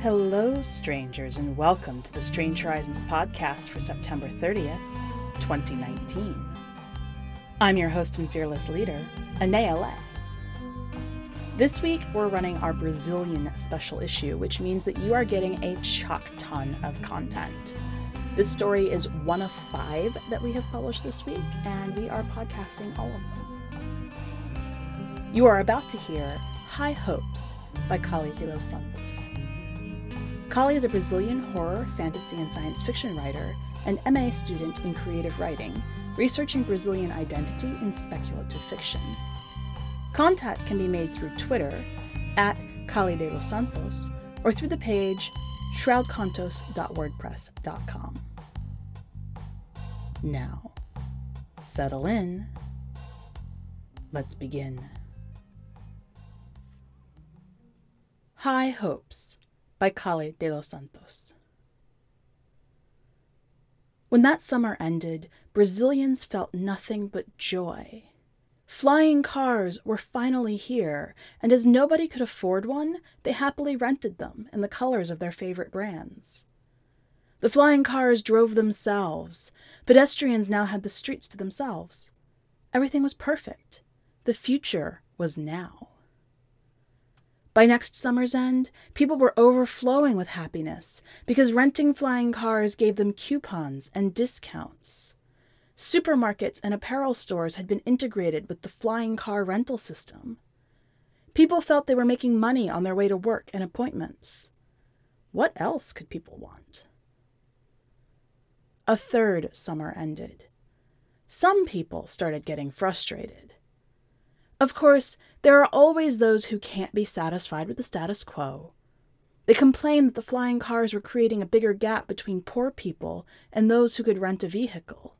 Hello, strangers, and welcome to the Strange Horizons podcast for September 30th, 2019. I'm your host and fearless leader, Anaea Lay. This week, we're running our Brazilian special issue, which means that you are getting a chuck ton of content. This story is one of five that we have published this week, and we are podcasting all of them. You are about to hear High Hopes by Kali de los Santos. Kali is a Brazilian horror, fantasy, and science fiction writer and MA student in creative writing, researching Brazilian identity in speculative fiction. Contact can be made through Twitter at Kali de los Santos or through the page shroudcontos.wordpress.com. Now, settle in. Let's begin. High Hopes by Kali de los Santos. When that summer ended, Brazilians felt nothing but joy. Flying cars were finally here, and as nobody could afford one, they happily rented them in the colors of their favorite brands. The flying cars drove themselves. Pedestrians now had the streets to themselves. Everything was perfect. The future was now. By next summer's end, people were overflowing with happiness because renting flying cars gave them coupons and discounts. Supermarkets and apparel stores had been integrated with the flying car rental system. People felt they were making money on their way to work and appointments. What else could people want? A third summer ended. Some people started getting frustrated. Of course, there are always those who can't be satisfied with the status quo. They complained that the flying cars were creating a bigger gap between poor people and those who could rent a vehicle.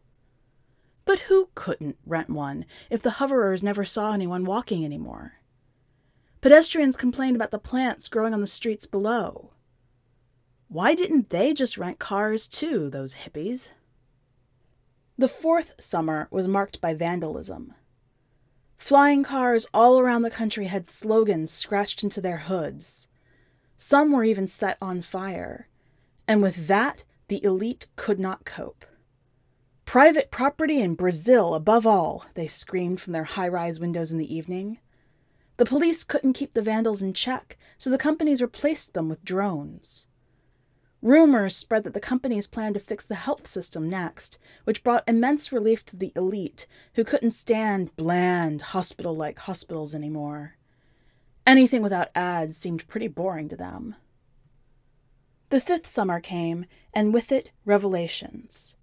But who couldn't rent one if the hoverers never saw anyone walking anymore? Pedestrians complained about the plants growing on the streets below. Why didn't they just rent cars too, those hippies? The fourth summer was marked by vandalism. Flying cars all around the country had slogans scratched into their hoods. Some were even set on fire. And with that, the elite could not cope. Private property in Brazil, above all, they screamed from their high rise windows in the evening. The police couldn't keep the vandals in check, so the companies replaced them with drones. Rumors spread that the companies planned to fix the health system next, which brought immense relief to the elite, who couldn't stand bland, hospital like hospitals anymore. Anything without ads seemed pretty boring to them. The fifth summer came, and with it, revelations.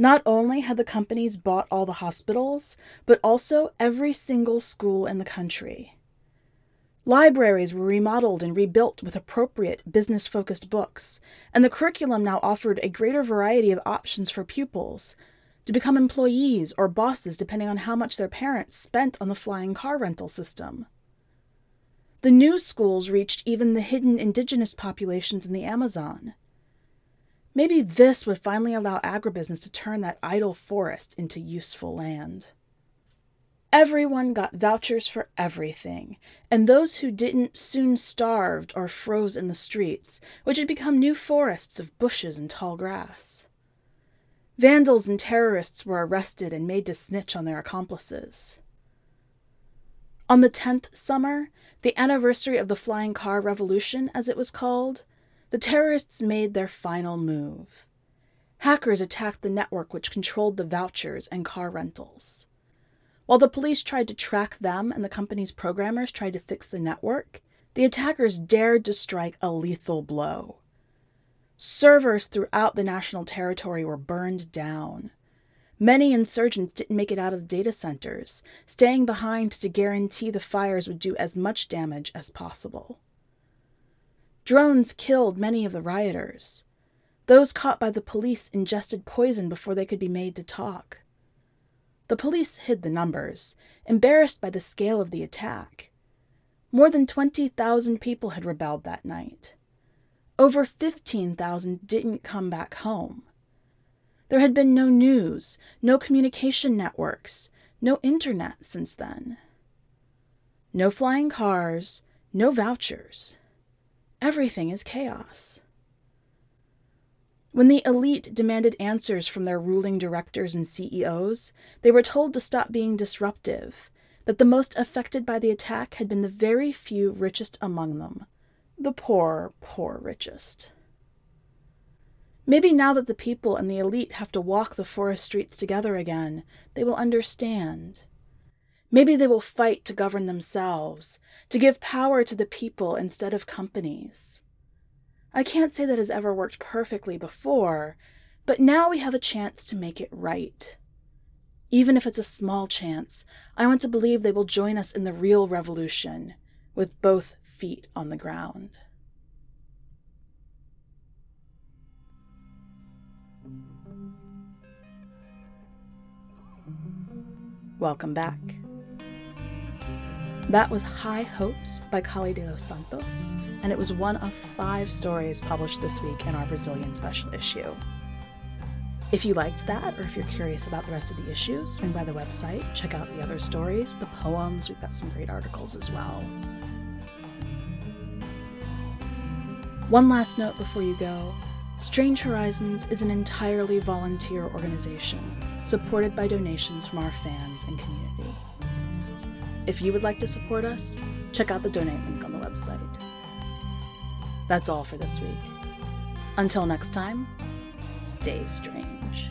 Not only had the companies bought all the hospitals, but also every single school in the country. Libraries were remodeled and rebuilt with appropriate business focused books, and the curriculum now offered a greater variety of options for pupils to become employees or bosses depending on how much their parents spent on the flying car rental system. The new schools reached even the hidden indigenous populations in the Amazon. Maybe this would finally allow agribusiness to turn that idle forest into useful land. Everyone got vouchers for everything, and those who didn't soon starved or froze in the streets, which had become new forests of bushes and tall grass. Vandals and terrorists were arrested and made to snitch on their accomplices. On the tenth summer, the anniversary of the flying car revolution, as it was called, the terrorists made their final move. Hackers attacked the network which controlled the vouchers and car rentals. While the police tried to track them and the company's programmers tried to fix the network, the attackers dared to strike a lethal blow. Servers throughout the national territory were burned down. Many insurgents didn't make it out of the data centers, staying behind to guarantee the fires would do as much damage as possible. Drones killed many of the rioters. Those caught by the police ingested poison before they could be made to talk. The police hid the numbers, embarrassed by the scale of the attack. More than 20,000 people had rebelled that night. Over 15,000 didn't come back home. There had been no news, no communication networks, No internet since then. No flying cars, no vouchers. Everything is chaos. When the elite demanded answers from their ruling directors and CEOs, they were told to stop being disruptive, that the most affected by the attack had been the very few richest among them, the poor, poor richest. Maybe now that the people and the elite have to walk the forest streets together again, they will understand. Maybe they will fight to govern themselves, to give power to the people instead of companies. I can't say that has ever worked perfectly before, but now we have a chance to make it right. Even if it's a small chance, I want to believe they will join us in the real revolution, with both feet on the ground. Welcome back. That was High Hopes by Kali de los Santos, and it was one of five stories published this week in our Brazilian special issue. If you liked that, or if you're curious about the rest of the issue, swing by the website, check out the other stories, the poems, we've got some great articles as well. One last note before you go Strange Horizons is an entirely volunteer organization supported by donations from our fans and community. If you would like to support us, check out the donate link on the website. That's all for this week. Until next time, stay strange.